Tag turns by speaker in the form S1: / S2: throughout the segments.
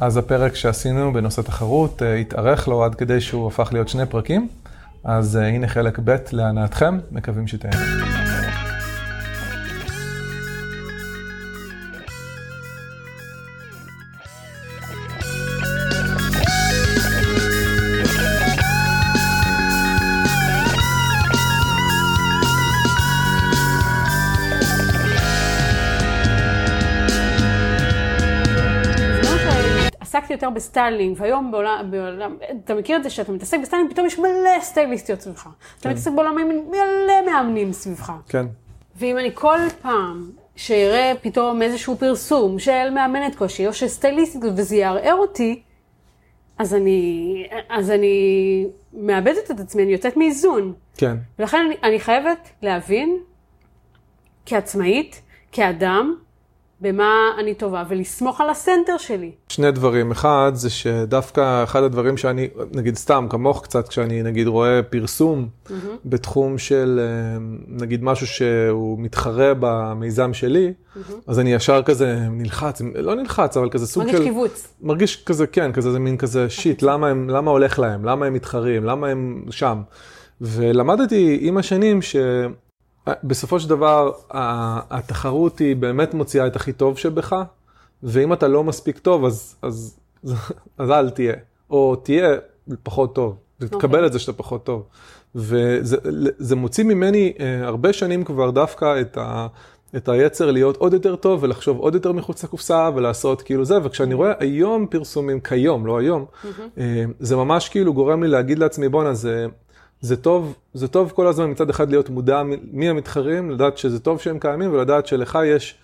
S1: אז הפרק שעשינו בנושא תחרות אה, התארך לו עד כדי שהוא הפך להיות שני פרקים. אז אה, הנה חלק ב' להנאתכם, מקווים שתהנו.
S2: בסטיילינג, והיום בעולם, בעולם, אתה מכיר את זה שאתה מתעסק בסטיילינג, פתאום יש מלא סטייליסטיות סביבך. אתה מתעסק בעולם עם מלא מאמנים סביבך.
S1: כן.
S2: ואם אני כל פעם שאראה פתאום איזשהו פרסום של מאמנת כושי או של סטייליסטית וזה יערער אותי, אז אני, אז אני מאבדת את עצמי, אני יוצאת מאיזון.
S1: כן.
S2: ולכן אני, אני חייבת להבין, כעצמאית, כאדם, במה אני טובה, ולסמוך על הסנטר שלי.
S1: שני דברים. אחד, זה שדווקא אחד הדברים שאני, נגיד סתם, כמוך קצת, כשאני נגיד רואה פרסום mm-hmm. בתחום של אה, נגיד משהו שהוא מתחרה במיזם שלי, mm-hmm. אז אני ישר כזה נלחץ, לא נלחץ, אבל כזה סוג
S2: מרגיש
S1: של...
S2: מרגיש קיבוץ.
S1: מרגיש כזה, כן, כזה זה מין כזה שיט, למה, הם, למה הולך להם, למה הם מתחרים, למה הם שם. ולמדתי עם השנים ש... בסופו של דבר, התחרות היא באמת מוציאה את הכי טוב שבך, ואם אתה לא מספיק טוב, אז, אז, אז אל תהיה. או תהיה פחות טוב, okay. אוקיי. את זה שאתה פחות טוב. וזה מוציא ממני אה, הרבה שנים כבר דווקא את, ה, את היצר להיות עוד יותר טוב, ולחשוב עוד יותר מחוץ לקופסה, ולעשות כאילו זה, וכשאני רואה היום פרסומים, כיום, לא היום, mm-hmm. זה ממש כאילו גורם לי להגיד לעצמי, בואנה, זה... זה טוב, זה טוב כל הזמן מצד אחד להיות מודע מי המתחרים, לדעת שזה טוב שהם קיימים ולדעת שלך יש,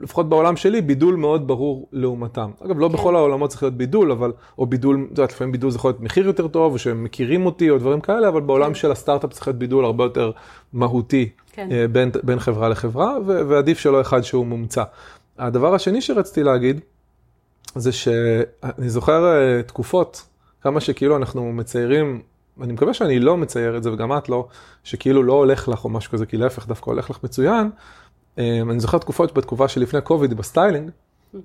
S1: לפחות בעולם שלי, בידול מאוד ברור לעומתם. אגב, לא כן. בכל העולמות צריך להיות בידול, אבל, או בידול, את יודעת, לפעמים בידול זה יכול להיות מחיר יותר טוב, או שהם מכירים אותי, או דברים כאלה, אבל בעולם כן. של הסטארט-אפ צריך להיות בידול הרבה יותר מהותי כן. אה, בין, בין חברה לחברה, ו- ועדיף שלא אחד שהוא מומצא. הדבר השני שרציתי להגיד, זה שאני זוכר אה, תקופות, כמה שכאילו אנחנו מציירים ואני מקווה שאני לא מצייר את זה, וגם את לא, שכאילו לא הולך לך או משהו כזה, כי להפך דווקא הולך לך מצוין. אמ, אני זוכר תקופות בתקופה שלפני קוביד בסטיילינג,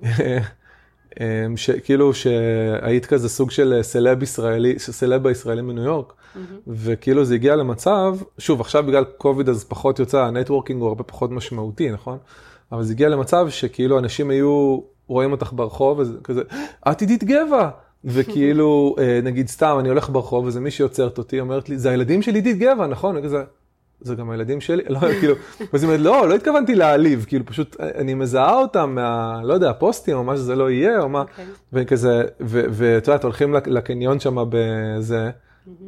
S1: אמ, שכאילו שהיית כזה סוג של סלב ישראלי, סלב הישראלי מניו יורק, וכאילו זה הגיע למצב, שוב עכשיו בגלל קוביד אז פחות יוצא, ה networking הוא הרבה פחות משמעותי, נכון? אבל זה הגיע למצב שכאילו אנשים היו רואים אותך ברחוב, וכזה, את עידית גבע. וכאילו, אה, נגיד סתם, אני הולך ברחוב, ואיזה מישהי עוצרת אותי, אומרת לי, זה הילדים של עידית גבע, נכון? וכזה, זה גם הילדים שלי? לא, כאילו, ואז היא אומרת, לא, לא התכוונתי להעליב, כאילו, פשוט, אני מזהה אותם מה, לא יודע, פוסטים, או מה שזה לא יהיה, או מה, אוקיי. וכזה, ואת יודעת, הולכים לקניון שם בזה,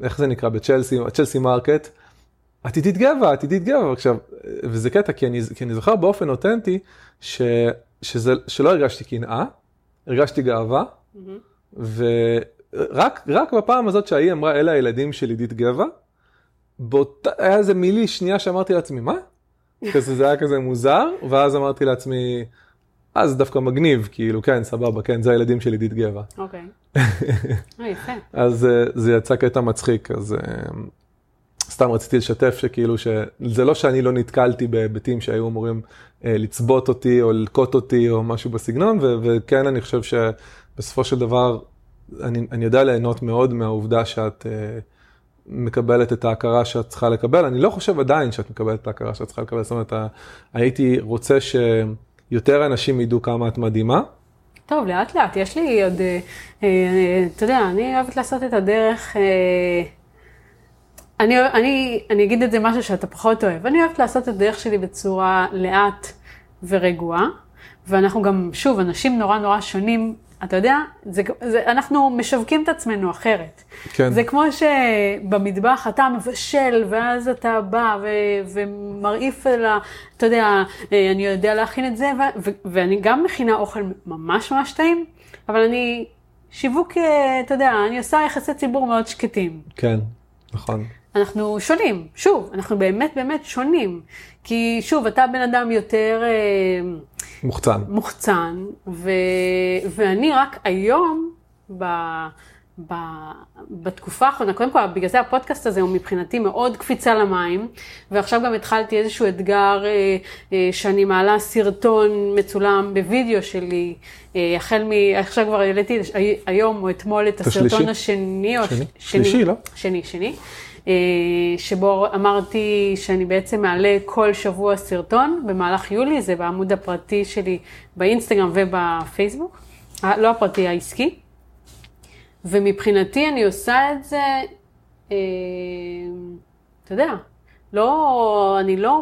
S1: איך זה נקרא? בצ'לסי, צ'לסי מרקט. את עידית גבע, את עידית גבע, עכשיו, וזה קטע, כי אני, כי אני זוכר באופן אותנטי, ש, שזה, שלא הרגשתי קנאה, הרגשתי גאווה, mm-hmm. ורק רק בפעם הזאת שהיא אמרה, אלה הילדים של עידית גבע, באותה, היה איזה מילי שנייה שאמרתי לעצמי, מה? כזה, זה היה כזה מוזר, ואז אמרתי לעצמי, אה, זה דווקא מגניב, כאילו, כן, סבבה, כן, זה הילדים של עידית גבע.
S2: אוקיי. אה, יפה.
S1: אז אה, זה יצא קטע מצחיק, אז אה, סתם רציתי לשתף שכאילו, שזה לא שאני לא נתקלתי בהיבטים שהיו אמורים לצבות אותי, או ללקוט אותי, או משהו בסגנון, וכן, אני חושב ש... בסופו של דבר, אני, אני יודע ליהנות מאוד מהעובדה שאת uh, מקבלת את ההכרה שאת צריכה לקבל. אני לא חושב עדיין שאת מקבלת את ההכרה שאת צריכה לקבל. זאת אומרת, הייתי רוצה שיותר אנשים ידעו כמה את מדהימה.
S2: טוב, לאט לאט, יש לי עוד, אה, אה, אתה יודע, אני אוהבת לעשות את הדרך, אה, אני, אני, אני אגיד את זה משהו שאתה פחות אוהב, אני אוהבת לעשות את הדרך שלי בצורה לאט ורגועה, ואנחנו גם, שוב, אנשים נורא נורא שונים אתה יודע, זה, זה, אנחנו משווקים את עצמנו אחרת. כן. זה כמו שבמטבח אתה מבשל, ואז אתה בא ו, ומרעיף אל ה... אתה יודע, אני יודע להכין את זה, ו, ו, ואני גם מכינה אוכל ממש ממש טעים, אבל אני שיווק, אתה יודע, אני עושה יחסי ציבור מאוד שקטים.
S1: כן, נכון.
S2: אנחנו שונים, שוב, אנחנו באמת באמת שונים. כי שוב, אתה בן אדם יותר... אה,
S1: מוחצן.
S2: מוחצן, ו... ואני רק היום, ב... ב, בתקופה האחרונה, קודם כל, בגלל זה הפודקאסט הזה הוא מבחינתי מאוד קפיצה למים, ועכשיו גם התחלתי איזשהו אתגר אה, אה, שאני מעלה סרטון מצולם בווידאו שלי, אה, החל מ... עכשיו כבר העליתי היום או אתמול את הסרטון השני, או
S1: שני, שני, שלישי, לא?
S2: שני, שני. אה, שבו אמרתי שאני בעצם מעלה כל שבוע סרטון במהלך יולי, זה בעמוד הפרטי שלי באינסטגרם ובפייסבוק, אה, לא הפרטי, העסקי. ומבחינתי אני עושה את זה, אה, אתה יודע, לא, אני לא,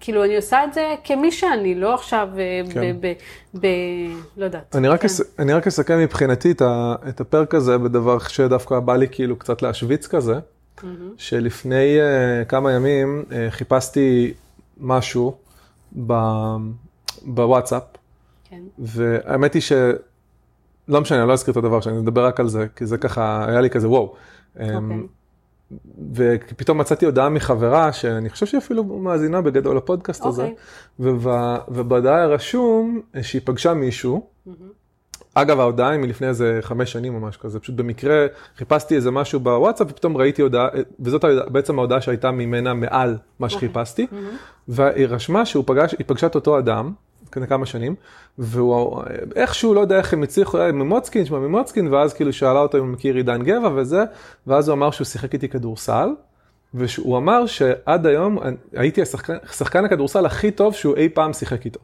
S2: כאילו אני עושה את זה כמי שאני, לא עכשיו כן. ב, ב, ב, לא יודעת.
S1: אני רק, כן. אס, אני רק אסכם מבחינתי את, ה, את הפרק הזה בדבר שדווקא בא לי כאילו קצת להשוויץ כזה. Mm-hmm. שלפני uh, כמה ימים uh, חיפשתי משהו ב, בוואטסאפ, כן. והאמת היא שלא משנה, אני לא אזכיר את הדבר שאני מדבר רק על זה, כי זה ככה, היה לי כזה וואו. Okay. אמ, אוקיי. ופתאום מצאתי הודעה מחברה, שאני חושב שהיא אפילו מאזינה בגדול לפודקאסט okay. הזה, אוקיי. ובהודעה רשום שהיא פגשה מישהו, mm-hmm. אגב, ההודעה היא מלפני איזה חמש שנים או משהו כזה, פשוט במקרה חיפשתי איזה משהו בוואטסאפ ופתאום ראיתי הודעה, וזאת בעצם ההודעה שהייתה ממנה מעל מה אוקיי. שחיפשתי, והיא רשמה שהיא פגשה את אותו אדם, לפני כמה שנים, והוא איכשהו, לא יודע איך הם הצליחו, היה ממוצקין, שמע ממוצקין, ואז כאילו שאלה אותו אם הוא מכיר עידן גבע וזה, ואז הוא אמר שהוא שיחק איתי כדורסל, והוא אמר שעד היום הייתי השחקן, השחקן הכדורסל הכי טוב שהוא אי פעם שיחק איתו.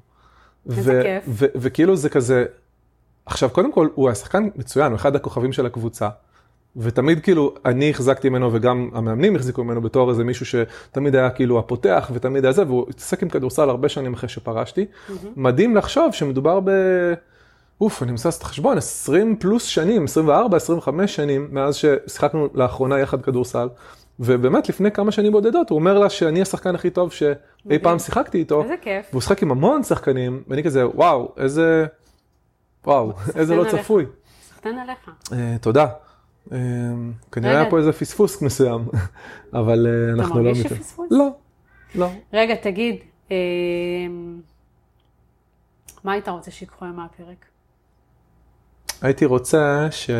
S2: איזה כיף.
S1: וכאילו זה כזה, עכשיו, קודם כל, הוא היה שחקן מצוין, הוא אחד הכוכבים של הקבוצה. ותמיד כאילו, אני החזקתי ממנו וגם המאמנים החזיקו ממנו בתור איזה מישהו שתמיד היה כאילו הפותח ותמיד היה זה, והוא התעסק עם כדורסל הרבה שנים אחרי שפרשתי. Mm-hmm. מדהים לחשוב שמדובר ב... אוף, אני מנסה לעשות את החשבון, 20 פלוס שנים, 24, 25 שנים, מאז ששיחקנו לאחרונה יחד כדורסל. ובאמת, לפני כמה שנים בודדות, הוא אומר לה שאני השחקן הכי טוב שאי פעם שיחקתי איתו.
S2: איזה כיף.
S1: והוא שיחק עם המון שחקנים, ואני כזה, וואו, איזה... וואו, איזה לא צפוי.
S2: סחטן עליך.
S1: אה, תודה. אה, כנראה היה פה איזה פספוס מסוים, אבל אה, אנחנו לא...
S2: אתה מרגיש שפספוס?
S1: לא, לא.
S2: רגע, תגיד, מה היית רוצה שיקחו היום מהפרק?
S1: הייתי רוצה ש...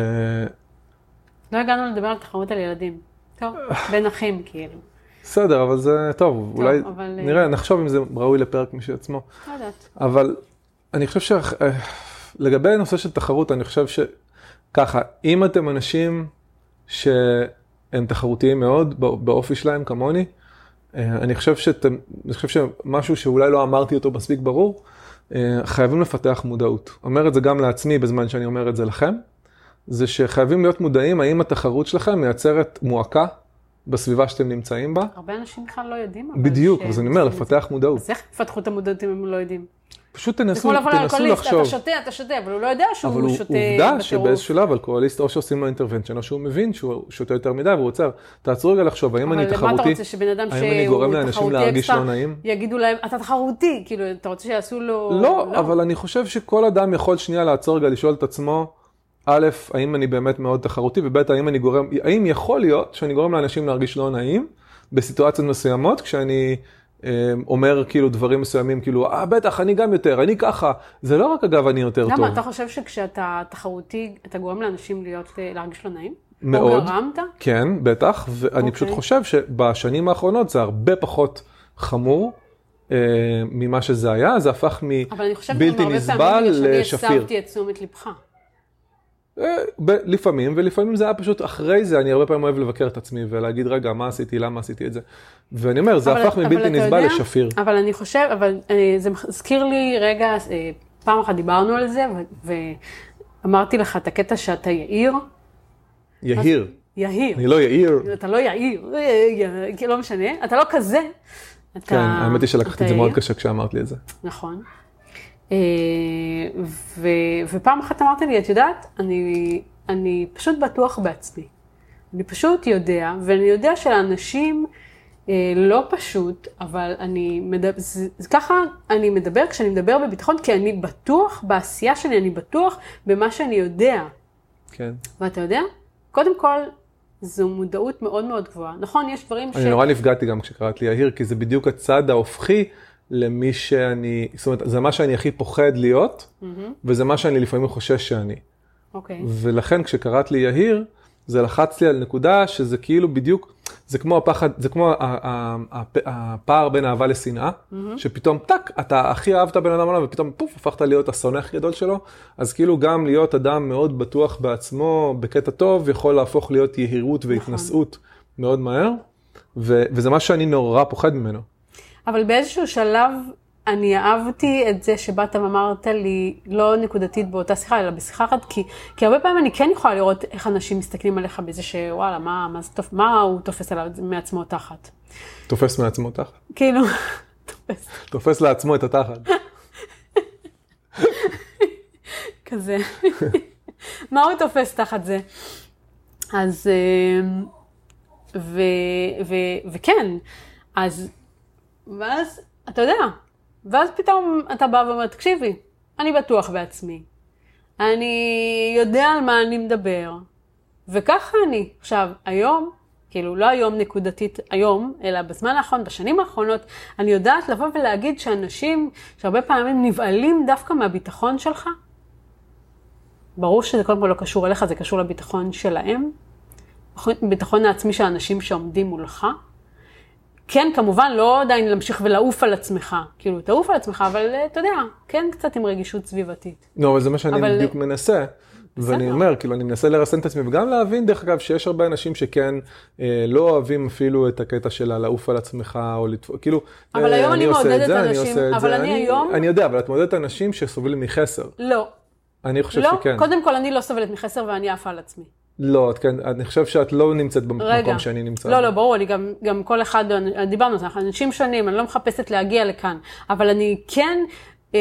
S2: לא הגענו לדבר על תחרות על ילדים. טוב, בין אחים כאילו.
S1: בסדר, אבל זה טוב, אולי נראה, נחשוב אם זה ראוי לפרק משל עצמו.
S2: לא יודעת.
S1: אבל אני חושב ש... לגבי הנושא של תחרות, אני חושב שככה, אם אתם אנשים שהם תחרותיים מאוד באופי שלהם כמוני, אה, אני חושב שאתם, אני חושב שמשהו שאולי לא אמרתי אותו מספיק ברור, אה, חייבים לפתח מודעות. אומר את זה גם לעצמי בזמן שאני אומר את זה לכם, זה שחייבים להיות מודעים האם התחרות שלכם מייצרת מועקה בסביבה שאתם נמצאים בה.
S2: הרבה אנשים בכלל לא יודעים.
S1: בדיוק, אז אני אומר, לפתח מודעות.
S2: אז איך יפתחו את המודעות אם הם לא יודעים?
S1: פשוט תנסו, תנסו לחשוב.
S2: אתה שותה, אתה שותה, אבל הוא לא יודע שהוא שותה
S1: בטירוף. אבל עובדה שבאיזשהו שלב אלכוהוליסט או שעושים לו אינטרוונצ'ן, או שהוא מבין שהוא שותה יותר מדי והוא עוצר. תעצרו רגע לחשוב, האם אני תחרותי?
S2: אבל אתה רוצה, שבן אדם שהוא תחרותי אקסטרה, יגידו להם, אתה תחרותי, כאילו, אתה רוצה שיעשו לו...
S1: לא, לא, אבל אני חושב שכל אדם יכול שנייה לעצור רגע, לשאול את עצמו, א', האם אני באמת מאוד תחרותי, וב', האם אני גורם, האם יכול להיות שאני גורם לאנשים להרגיש לא נעים בסיטואציות מסוימות, כשאני... אמ, אומר כאילו דברים מסוימים, כאילו, אה, בטח, אני גם יותר, אני ככה. זה לא רק, אגב, אני יותר
S2: למה,
S1: טוב.
S2: למה, אתה חושב שכשאתה תחרותי, אתה גורם לאנשים להיות, אה, להרגיש לא נעים?
S1: מאוד.
S2: או גרמת?
S1: כן, בטח, ואני okay. פשוט אוקיי. חושב שבשנים האחרונות זה הרבה פחות חמור. אה, ממה שזה היה, זה הפך מבלתי נסבל לשפיר. אבל אני חושבת גם הרבה פעמים בגלל שאני הסבתי
S2: את תשומת לבך.
S1: אה, לפעמים, ולפעמים זה היה פשוט אחרי זה, אני הרבה פעמים אוהב לבקר את עצמי ולהגיד, רגע, מה עשיתי, למה עשיתי את זה. ואני אומר, זה הפך מבלתי נסבל לשפיר.
S2: אבל אני חושב, אבל אה, זה מזכיר לי רגע, אה, פעם אחת דיברנו על זה, ואמרתי לך את הקטע שאתה יאיר.
S1: יהיר.
S2: יהיר.
S1: אני לא יאיר.
S2: אתה לא יאיר, לא משנה, אתה לא כזה.
S1: כן, האמת היא שלקחתי את זה מאוד קשה כשאמרת לי את זה.
S2: נכון. אה, ו, ופעם אחת אמרתי לי, את יודעת, אני, אני פשוט בטוח בעצמי. אני פשוט יודע, ואני יודע שלאנשים אה, לא פשוט, אבל אני מדבר, זה, זה ככה אני מדבר כשאני מדבר בביטחון, כי אני בטוח בעשייה שלי, אני בטוח במה שאני יודע.
S1: כן.
S2: ואתה יודע, קודם כל, זו מודעות מאוד מאוד גבוהה. נכון, יש דברים
S1: אני ש... אני נורא נפגעתי גם כשקראת לי יהיר, כי זה בדיוק הצד ההופכי. למי שאני, זאת אומרת, זה מה שאני הכי פוחד להיות, mm-hmm. וזה מה שאני לפעמים חושש שאני.
S2: אוקיי. Okay.
S1: ולכן כשקראת לי יהיר, זה לחץ לי על נקודה שזה כאילו בדיוק, זה כמו הפחד, זה כמו הפער בין אהבה לשנאה, שפתאום טאק, אתה הכי אהבת בן אדם בעולם ופתאום פוף, הפכת להיות השונא הכי גדול שלו, אז כאילו גם להיות אדם מאוד בטוח בעצמו, בקטע טוב, יכול להפוך להיות יהירות והתנשאות מאוד מהר, ו- וזה משהו שאני נורא פוחד ממנו.
S2: אבל באיזשהו שלב אני אהבתי את זה שבאת ואמרת לי, לא נקודתית באותה שיחה, אלא בשיחה אחת, כי, כי הרבה פעמים אני כן יכולה לראות איך אנשים מסתכלים עליך בזה שוואלה, מה, מה, זה, תופ- מה הוא תופס עליו מעצמו תחת.
S1: תופס מעצמו תחת.
S2: כאילו, תופס
S1: תופס לעצמו את התחת.
S2: כזה. מה הוא תופס תחת זה? אז, אה, ו, ו, וכן, אז, ואז, אתה יודע, ואז פתאום אתה בא ואומר, תקשיבי, אני בטוח בעצמי, אני יודע על מה אני מדבר, וככה אני. עכשיו, היום, כאילו, לא היום נקודתית היום, אלא בזמן האחרון, בשנים האחרונות, אני יודעת לבוא ולהגיד שאנשים שהרבה פעמים נבהלים דווקא מהביטחון שלך, ברור שזה קודם כל לא קשור אליך, זה קשור לביטחון שלהם, ביטחון העצמי של האנשים שעומדים מולך. כן, כמובן, לא עדיין להמשיך ולעוף על עצמך, כאילו, תעוף על עצמך, אבל אה, אתה יודע, כן קצת עם רגישות סביבתית.
S1: לא, אבל זה מה שאני
S2: אבל-
S1: בדיוק מנסה. ואני אומר, כאילו, אני מנסה לרסן את עצמי, וגם להבין, דרך אגב, שיש הרבה אנשים שכן אה, לא אוהבים אפילו את הקטע של הלעוף על עצמך, או לתפוס, כאילו,
S2: אבל
S1: אה,
S2: היום אני מעודדת
S1: זה, אני
S2: אנשים,
S1: את
S2: אבל
S1: זה,
S2: אני היום-
S1: אני יודע, אבל את מעודדת אנשים שסובלים מחסר.
S2: לא,
S1: אני חושב
S2: לא,
S1: שכן.
S2: קודם כל אני לא סובלת מחסר ואני עפה על עצמי.
S1: לא, את כן, אני חושב שאת לא נמצאת
S2: רגע.
S1: במקום שאני נמצא.
S2: לא. לא, ברור, אני גם, גם כל אחד, דיברנו על זה, אנחנו אנשים שונים, אני לא מחפשת להגיע לכאן, אבל אני כן, אה,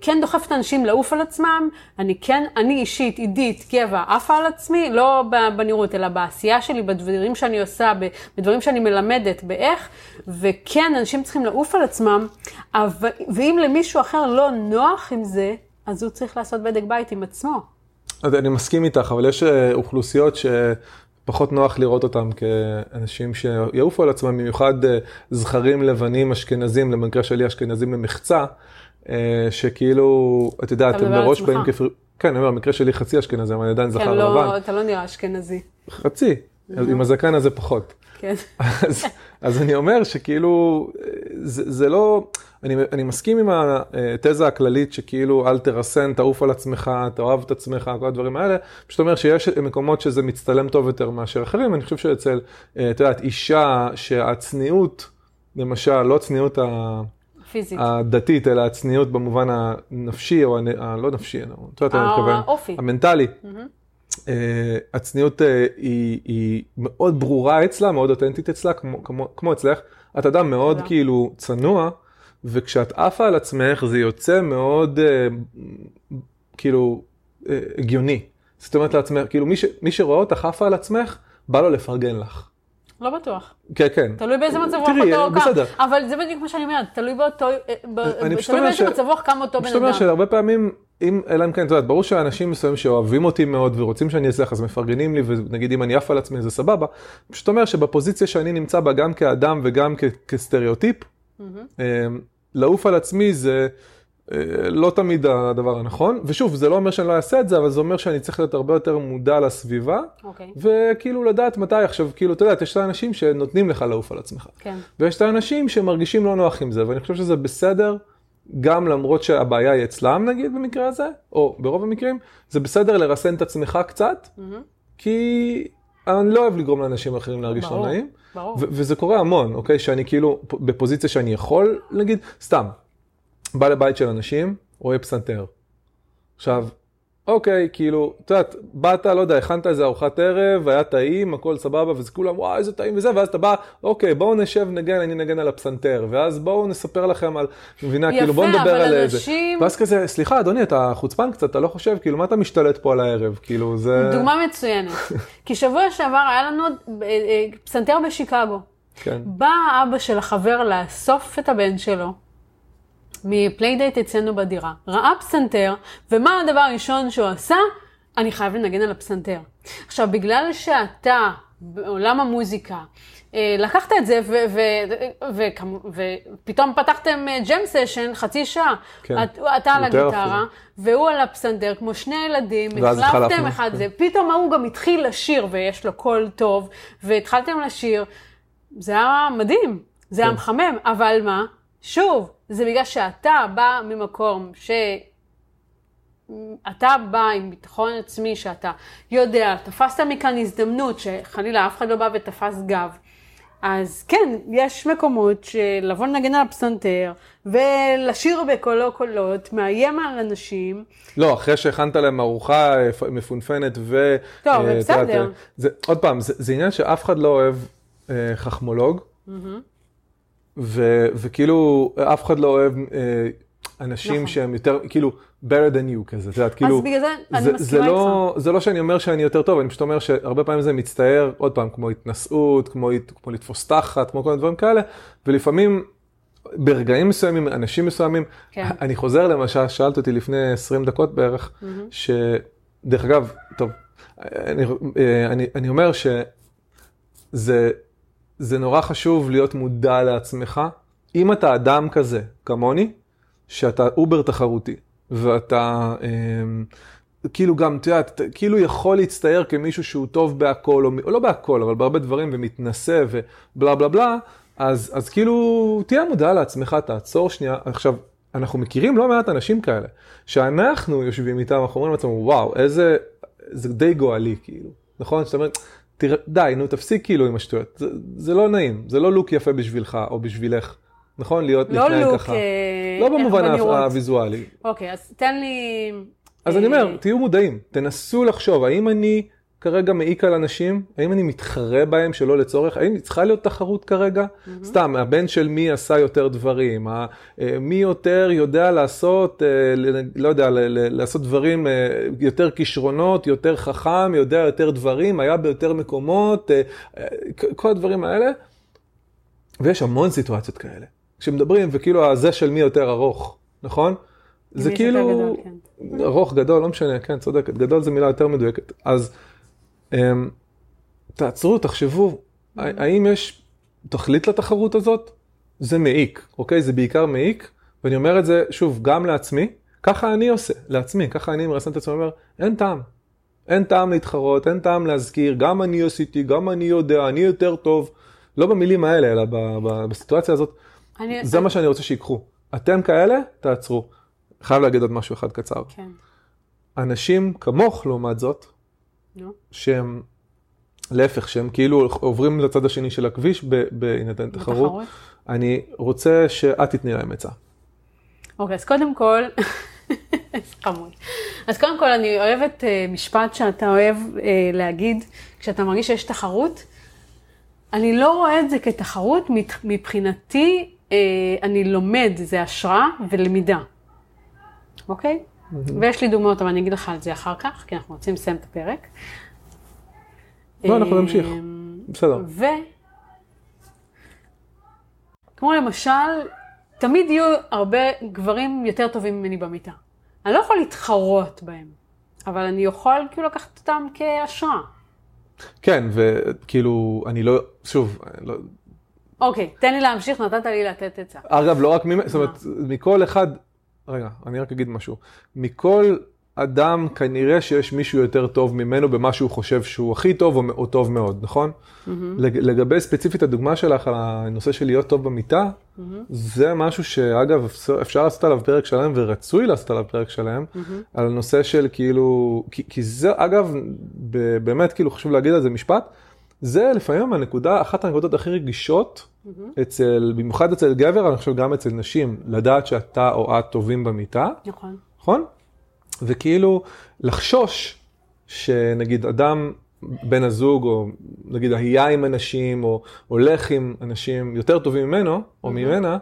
S2: כן דוחפת אנשים לעוף על עצמם, אני כן, אני אישית, עידית, גבע, עפה על עצמי, לא בנראות, אלא בעשייה שלי, בדברים שאני עושה, בדברים שאני מלמדת, באיך, וכן, אנשים צריכים לעוף על עצמם, אבל, ואם למישהו אחר לא נוח עם זה, אז הוא צריך לעשות בדק בית עם עצמו.
S1: אז אני מסכים איתך, אבל יש אה, אוכלוסיות שפחות נוח לראות אותם כאנשים שיעופו על עצמם, במיוחד אה, זכרים לבנים אשכנזים, למקרה שלי אשכנזים למחצה, אה, שכאילו, את יודעת, הם מראש. באים כפר... כן, אני אומר, במקרה שלי חצי אשכנזי, אבל אני עדיין
S2: כן,
S1: זכר
S2: לא,
S1: לבן.
S2: אתה לא נראה אשכנזי.
S1: חצי, עם הזקן הזה פחות.
S2: כן.
S1: אז, אני אומר שכאילו, זה, זה לא, אני, אני מסכים עם התזה הכללית שכאילו אל תרסן, תעוף על עצמך, תאהב את עצמך, כל הדברים האלה, פשוט אומר שיש מקומות שזה מצטלם טוב יותר מאשר אחרים, אני חושב שאצל, אה, את יודעת, אישה שהצניעות, למשל, לא הצניעות ה...
S2: פיזית.
S1: הדתית, אלא הצניעות במובן הנפשי, או הנ... הלא נפשי, את יודעת מה אני מתכוון?
S2: האופי.
S1: המנטלי. אה, הצניעות אה, היא, היא מאוד ברורה אצלה, מאוד אותנטית אצלה, כמו, כמו, כמו אצלך. את אדם מאוד. כאילו צנוע, וכשאת עפה על עצמך זה יוצא מאוד אה, כאילו אה, הגיוני. זאת אומרת לעצמך, כאילו מי, ש, מי שרואה אותך עפה על עצמך, בא לו לפרגן לך.
S2: לא בטוח.
S1: כן, כן.
S2: תלוי באיזה מצב רוח
S1: תראי,
S2: אותו
S1: בסדר.
S2: קם. אבל זה בדיוק מה שאני אומרת, תלוי באותו, אה,
S1: אני
S2: תלוי באיזה מצב רוח קם אותו בן
S1: פשוט אומר
S2: אדם.
S1: שהרבה פעמים, אם, אלא אם כן, את יודעת, ברור שאנשים מסוימים שאוהבים אותי מאוד ורוצים שאני אצליח, אז מפרגנים לי, ונגיד אם אני עף על עצמי זה סבבה. פשוט אומר שבפוזיציה שאני נמצא בה, גם כאדם וגם כ- כסטריאוטיפ, אה, לעוף על עצמי זה אה, לא תמיד הדבר הנכון. ושוב, זה לא אומר שאני לא אעשה את זה, אבל זה אומר שאני צריך להיות הרבה יותר מודע לסביבה,
S2: אוקיי,
S1: וכאילו לדעת מתי עכשיו, כאילו, אתה יודע, יש את האנשים שנותנים לך לעוף על עצמך.
S2: כן.
S1: ויש את האנשים שמרגישים לא נוח עם זה, ואני חושב שזה בסדר, גם למרות שהבעיה היא אצלם נגיד במקרה הזה, או ברוב המקרים, זה בסדר לרסן את עצמך קצת, כי אני לא אוהב לגרום לאנשים אחרים להרגיש לא נעים.
S2: ברור.
S1: ו- וזה קורה המון, אוקיי? שאני כאילו בפוזיציה שאני יכול, נגיד, סתם, בא לבית של אנשים, רואה פסנתר. עכשיו, אוקיי, כאילו, את יודעת, באת, לא יודע, הכנת איזה ארוחת ערב, היה טעים, הכל סבבה, וזה כולם, וואי, איזה טעים וזה, ואז אתה בא, אוקיי, בואו נשב, נגן, אני נגן על הפסנתר, ואז בואו נספר לכם על, מבינה,
S2: יפה,
S1: כאילו, בואו נדבר
S2: אבל
S1: על איזה.
S2: אנשים-
S1: ואז כזה, סליחה, אדוני, אתה חוצפן קצת, אתה לא חושב, כאילו, מה אתה משתלט פה על הערב? כאילו, זה...
S2: דוגמה מצוינת. כי שבוע שעבר היה לנו אה, אה, פסנתר בשיקגו.
S1: כן.
S2: בא אבא של החבר לאסוף את הבן שלו מ playdate אצלנו בדירה. ראה פסנתר, ומה הדבר הראשון שהוא עשה? אני חייב לנגן על הפסנתר. עכשיו, בגלל שאתה בעולם המוזיקה, אה, לקחת את זה ופתאום פתחתם jam session חצי שעה.
S1: כן.
S2: את, אתה על הגיטרה, והוא על הפסנתר, כמו שני ילדים, החלפתם אחד
S1: כן.
S2: זה. פתאום ההוא גם התחיל לשיר, ויש לו קול טוב, והתחלתם לשיר. זה היה מדהים, זה היה
S1: כן.
S2: מחמם, אבל מה? שוב, זה בגלל שאתה בא ממקום ש... אתה בא עם ביטחון עצמי שאתה יודע, תפסת מכאן הזדמנות שחלילה אף אחד לא בא ותפס גב. אז כן, יש מקומות שלבוא לנגן על הפסנתר ולשיר בקולו קולות, מאיים על אנשים.
S1: לא, אחרי שהכנת להם ארוחה אה, מפונפנת ו...
S2: טוב,
S1: אה,
S2: בסדר.
S1: אה, עוד פעם, זה, זה עניין שאף אחד לא אוהב אה, חכמולוג, ו, וכאילו אף אחד לא אוהב אה, אנשים
S2: נכון.
S1: שהם יותר, כאילו, better than you כזה, את יודעת, כאילו...
S2: בגלל זה אני מסכימה
S1: זה לא, זה לא שאני אומר שאני יותר טוב, אני פשוט אומר שהרבה פעמים זה מצטער, עוד פעם, כמו התנשאות, כמו, כמו לתפוס תחת, כמו כל מיני דברים כאלה, ולפעמים ברגעים מסוימים, אנשים מסוימים,
S2: כן.
S1: אני חוזר למשל, שאלת אותי לפני 20 דקות בערך, שדרך אגב, טוב, אני, אני, אני אומר שזה זה נורא חשוב להיות מודע לעצמך. אם אתה אדם כזה, כמוני, שאתה אובר תחרותי, ואתה אמ, כאילו גם, את יודעת, כאילו יכול להצטייר כמישהו שהוא טוב בהכל, או, או לא בהכל, אבל בהרבה דברים, ומתנשא ובלה בלה בלה, אז, אז כאילו, תהיה מודע לעצמך, תעצור שנייה. עכשיו, אנחנו מכירים לא מעט אנשים כאלה, שאנחנו יושבים איתם, אנחנו אומרים לעצמנו, וואו, איזה, זה די גואלי, כאילו, נכון? זאת אומרת, תראה, די, נו, תפסיק כאילו עם השטויות. זה, זה לא נעים, זה לא לוק יפה בשבילך או בשבילך, נכון? להיות
S2: לא
S1: להתנהג
S2: לוק,
S1: ככה.
S2: אה,
S1: לא
S2: איך
S1: במובן. הוויזואלי.
S2: אוקיי, אז תן לי...
S1: אז
S2: אה,
S1: אני אומר, תהיו מודעים, תנסו לחשוב, האם אני כרגע מעיק על אנשים? האם אני מתחרה בהם שלא לצורך? האם צריכה להיות תחרות כרגע? סתם, הבן של מי עשה יותר דברים? אה, מי יותר יודע לעשות, אה, לא יודע, לעשות דברים, אה, יותר כישרונות, יותר חכם, יודע יותר דברים, היה ביותר מקומות, כל הדברים האלה. ויש המון סיטואציות כאלה. כשמדברים, וכאילו הזה של מי יותר ארוך, נכון? זה כאילו,
S2: גדול, כן.
S1: ארוך, גדול, לא משנה, כן, צודקת, גדול זה מילה יותר מדויקת. אז תעצרו, תחשבו, האם יש תכלית לתחרות הזאת? זה מעיק, אוקיי? זה בעיקר מעיק, ואני אומר את זה, שוב, גם לעצמי, ככה אני עושה, לעצמי, ככה אני מרסן את עצמי, אומר, אין טעם. אין טעם להתחרות, אין טעם להזכיר, גם אני עשיתי, גם אני יודע, אני יותר טוב. לא במילים האלה, אלא ב- ב- בסיטואציה הזאת,
S2: אני-
S1: זה מה שאני רוצה שיקחו. אתם כאלה, תעצרו. חייב להגיד עוד משהו אחד קצר.
S2: כן,
S1: אנשים כמוך, לעומת זאת,
S2: נו.
S1: שהם, להפך, שהם כאילו עוברים לצד השני של הכביש בהינתן תחרות,
S2: בתחרות.
S1: אני רוצה שאת תתני להם עצה.
S2: אוקיי, אז קודם כל, חמוד. אז קודם כל, אני אוהבת אה, משפט שאתה אוהב אה, להגיד, כשאתה מרגיש שיש תחרות. אני לא רואה את זה כתחרות, מבחינתי, אה, אני לומד, זה השראה ולמידה. אוקיי? ויש לי דוגמאות, אבל אני אגיד לך על זה אחר כך, כי אנחנו רוצים לסיים את הפרק.
S1: לא, אנחנו נמשיך.
S2: אה,
S1: בסדר.
S2: ו... כמו למשל, תמיד יהיו הרבה גברים יותר טובים ממני במיטה. אני לא יכול להתחרות בהם, אבל אני יכול כאילו לקחת אותם כהשראה.
S1: כן, וכאילו, אני לא, שוב, לא,
S2: אוקיי, תן לי להמשיך, נתת לי לתת עצה.
S1: אגב, לא רק ממנו, זאת אומרת, מכל אחד, רגע, אני רק אגיד משהו. מכל אדם כנראה שיש מישהו יותר טוב ממנו במה שהוא חושב שהוא הכי טוב או, או טוב מאוד, נכון? לג, לגבי ספציפית הדוגמה שלך על הנושא של להיות טוב במיטה, זה משהו שאגב אפשר- לעשות עליו פרק שלם ורצוי לעשות עליו פרק שלם, על הנושא של כאילו, כי, כי זה אגב, באמת כאילו חשוב להגיד על זה משפט, זה לפעמים הנקודה, אחת הנקודות הכי רגישות אצל, במיוחד אצל גבר, אני חושב גם אצל נשים, לדעת שאתה או את טובים במיטה,
S2: נכון.
S1: נכון? וכאילו לחשוש שנגיד אדם, בן הזוג, או נגיד היה עם אנשים, או הולך עם אנשים יותר טובים ממנו, או ממנה,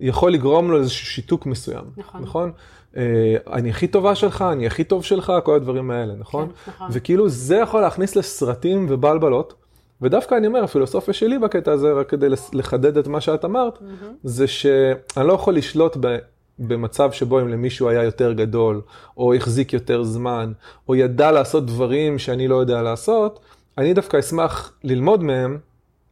S1: יכול לגרום לו איזשהו שיתוק מסוים,
S2: נכון.
S1: נכון? אה, אני הכי טובה שלך, אני הכי טוב שלך, כל הדברים האלה, נכון?
S2: כן, נכון.
S1: וכאילו זה יכול להכניס לסרטים ובלבלות. ודווקא אני אומר, הפילוסופיה שלי בקטע הזה, רק כדי לחדד את מה שאת אמרת, זה שאני לא יכול לשלוט ב, במצב שבו אם למישהו היה יותר גדול, או החזיק יותר זמן, או ידע לעשות דברים שאני לא יודע לעשות, אני דווקא אשמח ללמוד מהם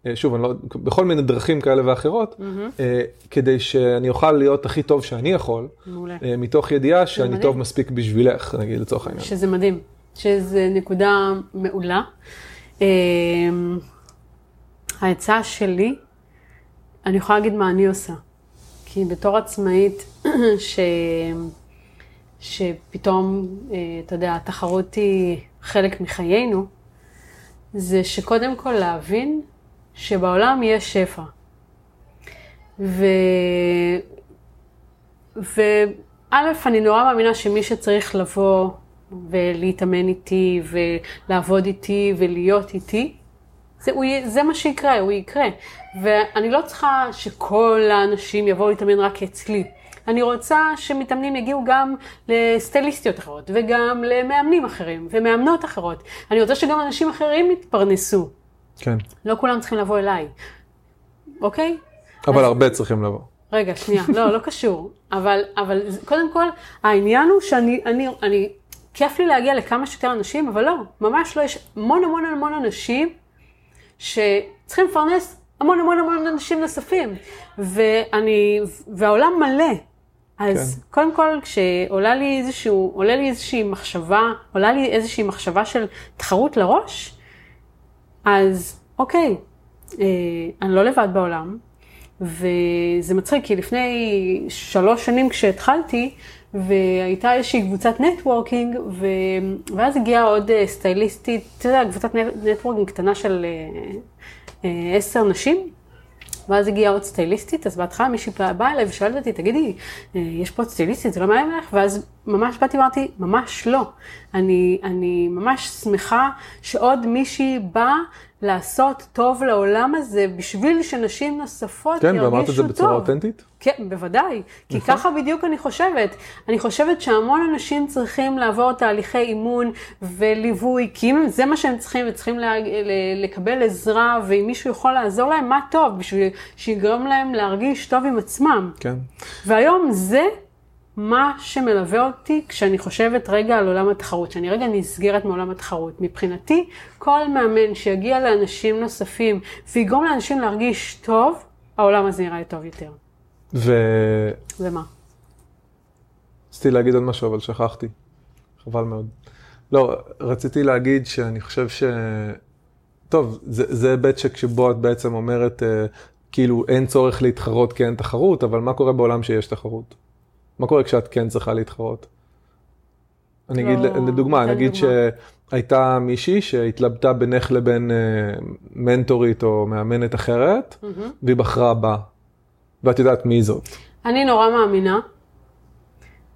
S1: אה, שוב, לא, בכל מיני דרכים כאלה ואחרות, אה, כדי שאני אוכל להיות הכי טוב שאני יכול,
S2: מעולה.
S1: אה, מתוך ידיעה שאני
S2: מדהים.
S1: טוב מספיק בשבילך, נגיד לצורך העניין.
S2: שזה מדהים, שזה נקודה מעולה. אמ, העצה שלי, אני יכולה להגיד מה אני עושה. כי בתור עצמאית, ש... שפתאום, אה, אתה יודע, התחרות היא חלק מחיינו, זה שקודם כל להבין שבעולם יש שפע. ו... וא', אני נורא מאמינה שמי שצריך לבוא ולהתאמן איתי ולעבוד איתי ולהיות איתי, זה, הוא, זה מה שיקרה, הוא יקרה. ואני לא צריכה שכל האנשים יבואו להתאמן רק אצלי. אני רוצה שמתאמנים יגיעו גם לסטייליסטיות אחרות, וגם למאמנים אחרים, ומאמנות אחרות. אני רוצה שגם אנשים אחרים יתפרנסו.
S1: כן,
S2: לא כולם צריכים לבוא אליי, אוקיי?
S1: אבל הרבה צריכים לבוא.
S2: רגע, שנייה, לא, לא קשור. אבל, אבל קודם כל, העניין הוא שאני, אני, אני, כיף לי להגיע לכמה שיותר אנשים, אבל לא, ממש לא, יש המון המון המון אנשים שצריכים לפרנס המון המון המון אנשים נוספים. ואני, והעולם מלא. אז
S1: כן.
S2: קודם כל, כשעולה לי איזשהו, עולה לי איזושהי מחשבה, עולה לי איזושהי מחשבה של תחרות לראש, אז אוקיי, אה, אני לא לבד בעולם, וזה מצחיק, כי לפני שלוש שנים כשהתחלתי, והייתה איזושהי קבוצת networking, ו... ואז הגיעה עוד אה, סטייליסטית, אתה יודע, קבוצת net- networking קטנה של אה, אה, עשר נשים, ואז הגיעה עוד סטייליסטית, אז בהתחלה מישהי באה אליי ושואלת אותי, תגידי, יש פה סטייליסטית, זה לא מעניין לך? ואז ממש באתי ואמרתי, ממש לא. אני, אני ממש שמחה שעוד מישהי באה לעשות טוב לעולם הזה, בשביל שנשים נוספות
S1: כן,
S2: ירגישו טוב.
S1: ואמרת את זה בצורה אותנטית?
S2: כן, בוודאי. כי ככה בדיוק אני חושבת. אני חושבת שהמון אנשים צריכים לעבור תהליכי אימון וליווי, כי אם זה מה שהם צריכים, וצריכים לה, לקבל עזרה, ואם מישהו יכול לעזור להם, מה טוב, בשביל שיגרום להם להרגיש טוב עם עצמם.
S1: כן.
S2: והיום זה מה שמלווה אותי כשאני חושבת רגע על עולם התחרות, שאני רגע נסגרת מעולם התחרות. מבחינתי, כל מאמן שיגיע לאנשים נוספים ויגרום לאנשים להרגיש טוב, העולם הזה נראה טוב יותר.
S1: ורציתי
S2: ומה?
S1: להגיד עוד משהו, אבל שכחתי. חבל מאוד. לא, רציתי להגיד שאני חושב ש... טוב, זה, זה היבט שכשבו את בעצם אומרת, אה, כאילו אין צורך להתחרות כי אין תחרות, אבל מה קורה בעולם שיש תחרות? מה קורה כשאת כן צריכה להתחרות? אני אגיד,
S2: לא,
S1: לדוגמה, נגיד
S2: דוגמה.
S1: שהייתה מישהי שהתלבטה בינך לבין אה, מנטורית או מאמנת אחרת, והיא בחרה בה. ואת יודעת מי זאת.
S2: אני נורא מאמינה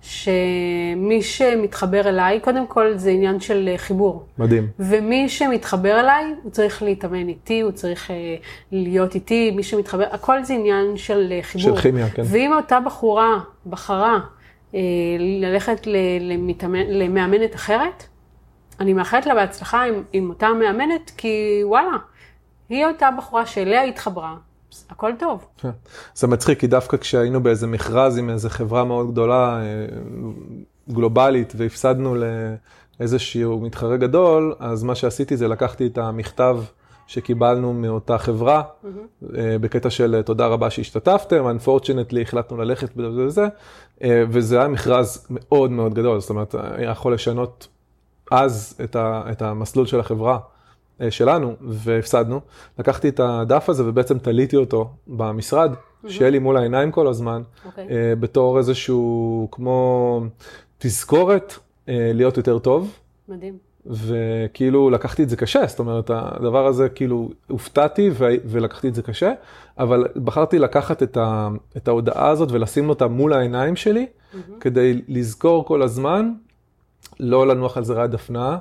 S2: שמי שמתחבר אליי, קודם כל זה עניין של אה, חיבור.
S1: מדהים.
S2: ומי שמתחבר אליי, הוא צריך להתאמן איתי, הוא צריך אה, להיות איתי, מי שמתחבר, הכל זה עניין של אה, חיבור.
S1: של כימיה, כן.
S2: ואם אותה בחורה בחרה אה, ללכת ל- למתאמן, למאמנת אחרת, אני מאחלת לה בהצלחה עם, עם אותה מאמנת, כי וואלה, היא אותה בחורה שאליה התחברה, הכל טוב.
S1: כן. זה מצחיק, כי דווקא כשהיינו באיזה מכרז עם איזה חברה מאוד גדולה, אה, גלובלית, והפסדנו לאיזשהו מתחרה גדול, אז מה שעשיתי זה לקחתי את המכתב שקיבלנו מאותה חברה, אה, בקטע של אה, תודה רבה שהשתתפתם, unfortunately החלטנו ללכת וזה וזה, וזה היה מכרז מאוד מאוד גדול, זאת אומרת, היה יכול לשנות אז את, ה, את המסלול של החברה שלנו, והפסדנו. לקחתי את הדף הזה ובעצם תליתי אותו במשרד, שיהיה לי מול העיניים כל הזמן,
S2: אוקיי.
S1: אה, בתור איזשהו כמו תזכורת אה, להיות יותר טוב.
S2: מדהים.
S1: וכאילו לקחתי את זה קשה, זאת אומרת, הדבר הזה כאילו הופתעתי ו- ולקחתי את זה קשה, אבל בחרתי לקחת את, ה- את ההודעה הזאת ולשים אותה מול העיניים שלי, כדי לזכור כל הזמן, לא לנוח על זרי הדפנה, אה,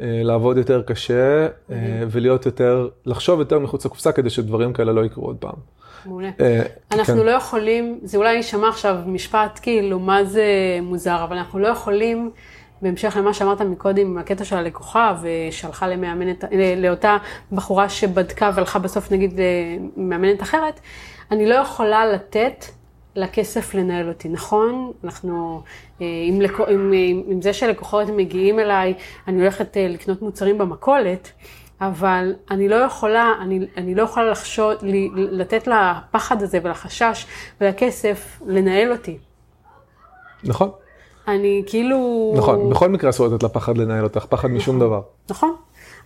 S1: לעבוד יותר קשה אה, ולהיות יותר, לחשוב יותר מחוץ לקופסה כדי שדברים כאלה לא יקרו עוד פעם.
S2: מעולה.
S1: אה,
S2: אנחנו
S1: כן.
S2: לא יכולים, זה אולי יישמע עכשיו משפט כאילו, מה זה מוזר, אבל אנחנו לא יכולים, בהמשך למה שאמרת מקודם, הקטע של הלקוחה, ושהלכה למאמנת, לאותה בחורה שבדקה והלכה בסוף נגיד למאמנת אחרת, אני לא יכולה לתת לכסף לנהל אותי, נכון? אנחנו, עם, עם, עם, עם זה שלקוחות מגיעים אליי, אני הולכת אה, לקנות מוצרים במכולת, אבל אני לא יכולה, אני, אני לא יכולה לחשוד, לתת לפחד הזה ולחשש ולכסף לנהל אותי.
S1: נכון.
S2: אני כאילו...
S1: נכון, בכל מקרה אסור לתת לפחד לנהל אותך, פחד נכון, משום דבר.
S2: נכון.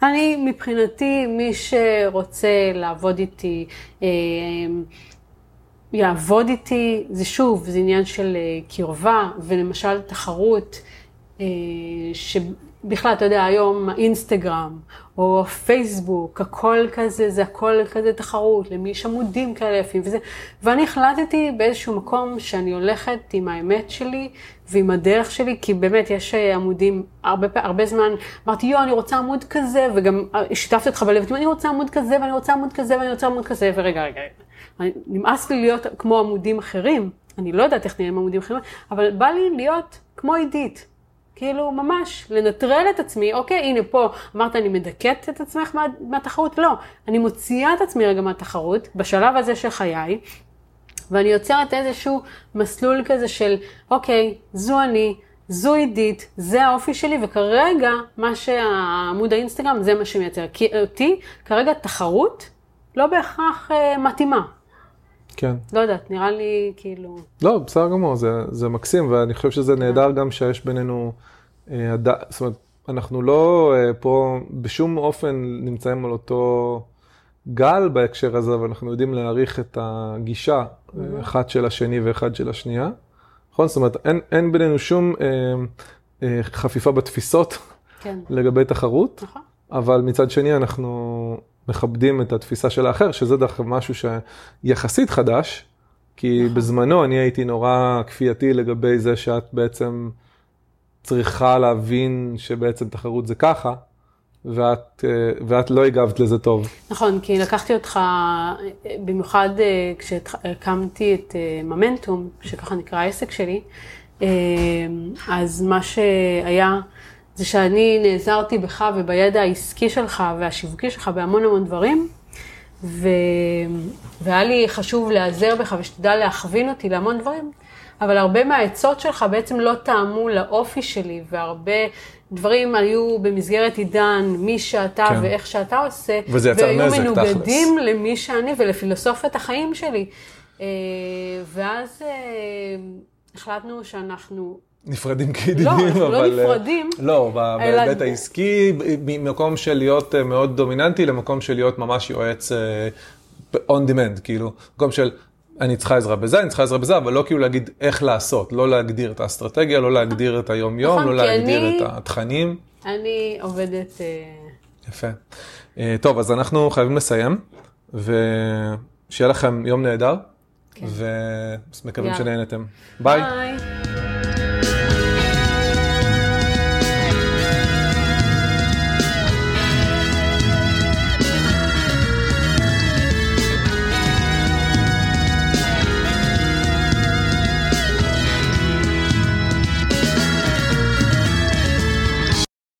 S2: אני מבחינתי, מי שרוצה לעבוד איתי, אה, יעבוד איתי, זה שוב, זה עניין של אה, קרבה, ולמשל תחרות, אה, שבכלל, אתה יודע, היום האינסטגרם, או הפייסבוק, הכל כזה, זה הכל כזה תחרות, למי יש עמודים כאלה יפים וזה, ואני החלטתי באיזשהו מקום שאני הולכת עם האמת שלי ועם הדרך שלי, כי באמת יש אה, עמודים, הרבה, הרבה זמן. אמרתי, יו, אני רוצה עמוד כזה, וגם שיתפתי אותך בלב, אני רוצה עמוד כזה, ואני רוצה עמוד כזה, ואני רוצה עמוד כזה, ורגע, רגע, נמאס לי להיות כמו עמודים אחרים, אני לא יודעת איך נראים עמודים אחרים, אבל בא לי להיות כמו עידית. כאילו, ממש, לנטרל את עצמי, אוקיי, הנה פה, אמרת, אני מדכאת את עצמך מה, מהתחרות? לא, אני מוציאה את עצמי רגע מהתחרות, בשלב הזה של חיי, ואני יוצרת איזשהו מסלול כזה של, אוקיי, זו אני, זו עידית, זה האופי שלי, וכרגע, מה שהעמוד האינסטגרם, זה מה שמייצר. כי אותי, כרגע תחרות לא בהכרח אה, מתאימה.
S1: כן.
S2: לא יודעת, נראה לי כאילו...
S1: לא, בסדר גמור, זה, זה מקסים, ואני חושב שזה נהדר גם שיש בינינו, אה, הד... זאת אומרת, אנחנו לא אה, פה בשום אופן נמצאים על אותו גל בהקשר הזה, אבל אנחנו יודעים להעריך את הגישה, mm-hmm. אחד של השני ואחד של השנייה. נכון? זאת אומרת, אין, אין בינינו שום אה, אה, חפיפה בתפיסות כן. לגבי תחרות, נכון. אבל מצד שני אנחנו מכבדים את התפיסה של האחר, שזה דרך אגב משהו שיחסית חדש, כי נכון. בזמנו אני הייתי נורא כפייתי לגבי זה שאת בעצם צריכה להבין שבעצם תחרות זה ככה, ואת, ואת לא הגבת לזה טוב.
S2: נכון, כי לקחתי אותך, במיוחד אה, כשהקמתי את אה, ממנטום, שככה נקרא העסק שלי, אה, אז מה שהיה... זה שאני נעזרתי בך ובידע העסקי שלך והשיווקי שלך בהמון המון דברים, ו... והיה לי חשוב להיעזר בך ושתדע להכווין אותי להמון דברים, אבל הרבה מהעצות שלך בעצם לא טעמו לאופי שלי, והרבה דברים היו במסגרת עידן, מי שאתה כן. ואיך שאתה עושה,
S1: וזה יצר נזק,
S2: תכלס. והיו מנוגדים למי שאני ולפילוסופיית החיים שלי. אה, ואז אה, החלטנו שאנחנו
S1: נפרדים כידידים,
S2: לא, אבל... לא נפרדים.
S1: לא, בהיבט העסקי, ממקום של להיות אה, מאוד דומיננטי למקום של להיות ממש יועץ uh, on demand, כאילו, מקום של אני צריכה עזרה בזה, אני צריכה עזרה בזה, אבל לא כאילו להגיד איך לעשות, לא להגדיר את האסטרטגיה, לא להגדיר את היום-יום, נכון, לא להגדיר אני, את התכנים.
S2: אני עובדת...
S1: יפה. טוב, אז אנחנו חייבים לסיים, ושיהיה לכם יום נהדר, כן. ומקווים שנהנתם. ביי. ביי.